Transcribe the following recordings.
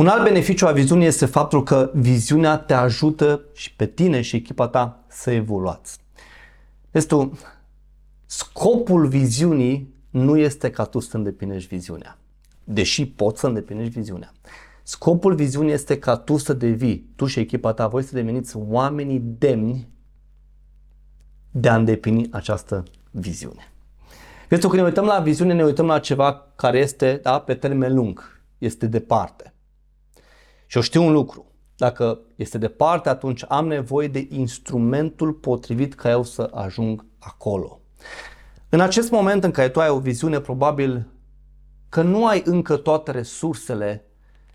Un alt beneficiu a viziunii este faptul că viziunea te ajută și pe tine și echipa ta să evoluați. Este scopul viziunii nu este ca tu să îndeplinești viziunea, deși poți să îndeplinești viziunea. Scopul viziunii este ca tu să devii, tu și echipa ta, voi să deveniți oamenii demni de a îndeplini această viziune. Pentru că când ne uităm la viziune, ne uităm la ceva care este da, pe termen lung, este departe. Și eu știu un lucru, dacă este departe, atunci am nevoie de instrumentul potrivit ca eu să ajung acolo. În acest moment în care tu ai o viziune, probabil că nu ai încă toate resursele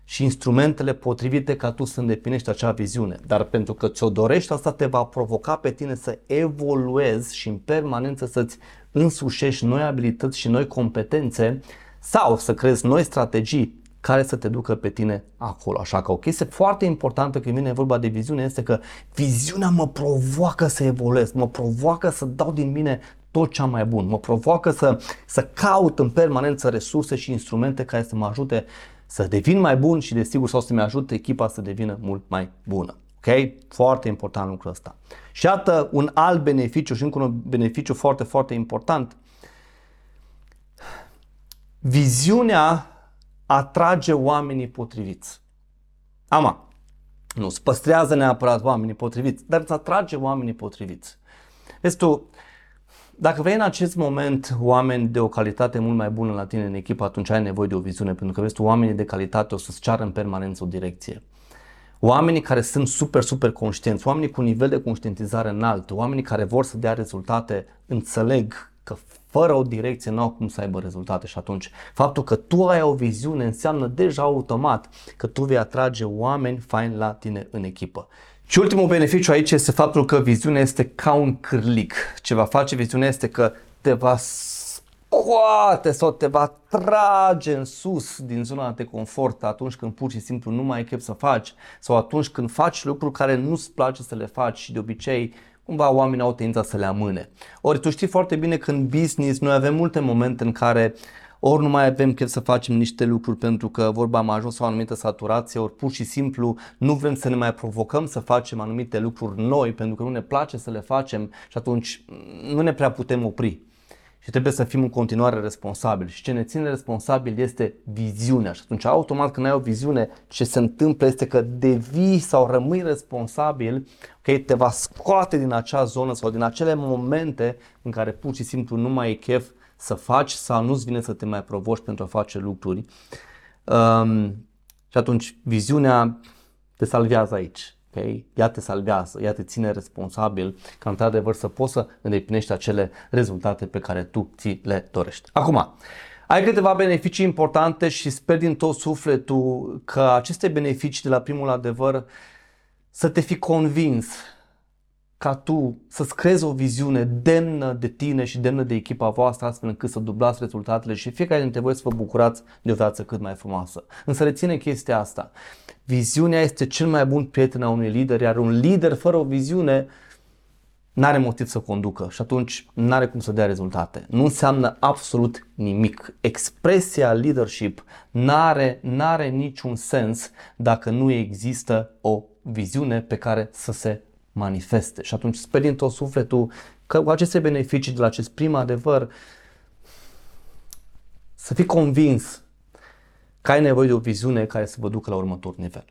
și instrumentele potrivite ca tu să îndeplinești acea viziune. Dar pentru că ți-o dorești, asta te va provoca pe tine să evoluezi și în permanență să-ți însușești noi abilități și noi competențe sau să crezi noi strategii care să te ducă pe tine acolo. Așa că o chestie foarte importantă când vine vorba de viziune este că viziunea mă provoacă să evoluez, mă provoacă să dau din mine tot cea mai bun, mă provoacă să, să caut în permanență resurse și instrumente care să mă ajute să devin mai bun și desigur sau să-mi ajute echipa să devină mult mai bună. Ok? Foarte important lucrul ăsta. Și iată un alt beneficiu și încă un beneficiu foarte, foarte important. Viziunea atrage oamenii potriviți. Ama, nu îți păstrează neapărat oamenii potriviți, dar îți atrage oamenii potriviți. Vezi tu, dacă vrei în acest moment oameni de o calitate mult mai bună la tine în echipă, atunci ai nevoie de o viziune, pentru că vezi tu, oamenii de calitate o să-ți ceară în permanență o direcție. Oamenii care sunt super, super conștienți, oamenii cu nivel de conștientizare înalt, oamenii care vor să dea rezultate, înțeleg că fără o direcție nu au cum să aibă rezultate și atunci faptul că tu ai o viziune înseamnă deja automat că tu vei atrage oameni faini la tine în echipă. Și ultimul beneficiu aici este faptul că viziunea este ca un cârlic. Ce va face viziunea este că te va scoate sau te va trage în sus din zona de confort atunci când pur și simplu nu mai ai chef să faci sau atunci când faci lucruri care nu-ți place să le faci și de obicei cumva oamenii au tendința să le amâne. Ori tu știi foarte bine că în business noi avem multe momente în care ori nu mai avem chef să facem niște lucruri pentru că vorba am ajuns la o anumită saturație, ori pur și simplu nu vrem să ne mai provocăm să facem anumite lucruri noi pentru că nu ne place să le facem și atunci nu ne prea putem opri și trebuie să fim în continuare responsabili. Și ce ne ține responsabil este viziunea. Și atunci, automat, când ai o viziune, ce se întâmplă este că devii sau rămâi responsabil, ok, te va scoate din acea zonă sau din acele momente în care pur și simplu nu mai e chef să faci sau nu-ți vine să te mai provoci pentru a face lucruri. Um, și atunci, viziunea te salvează aici. Okay? Ea te salvează, ea te ține responsabil ca într-adevăr să poți să îndeplinești acele rezultate pe care tu ți le dorești. Acum, ai câteva beneficii importante și sper din tot sufletul că aceste beneficii de la primul adevăr să te fi convins ca tu să-ți creezi o viziune demnă de tine și demnă de echipa voastră astfel încât să dublați rezultatele și fiecare dintre voi să vă bucurați de o viață cât mai frumoasă. Însă reține chestia asta. Viziunea este cel mai bun prieten a unui lider, iar un lider fără o viziune n-are motiv să conducă și atunci n-are cum să dea rezultate. Nu înseamnă absolut nimic. Expresia leadership n-are, n-are niciun sens dacă nu există o viziune pe care să se manifeste. Și atunci sper din tot sufletul că cu aceste beneficii de la acest prim adevăr să fii convins că ai nevoie de o viziune care să vă ducă la următorul nivel.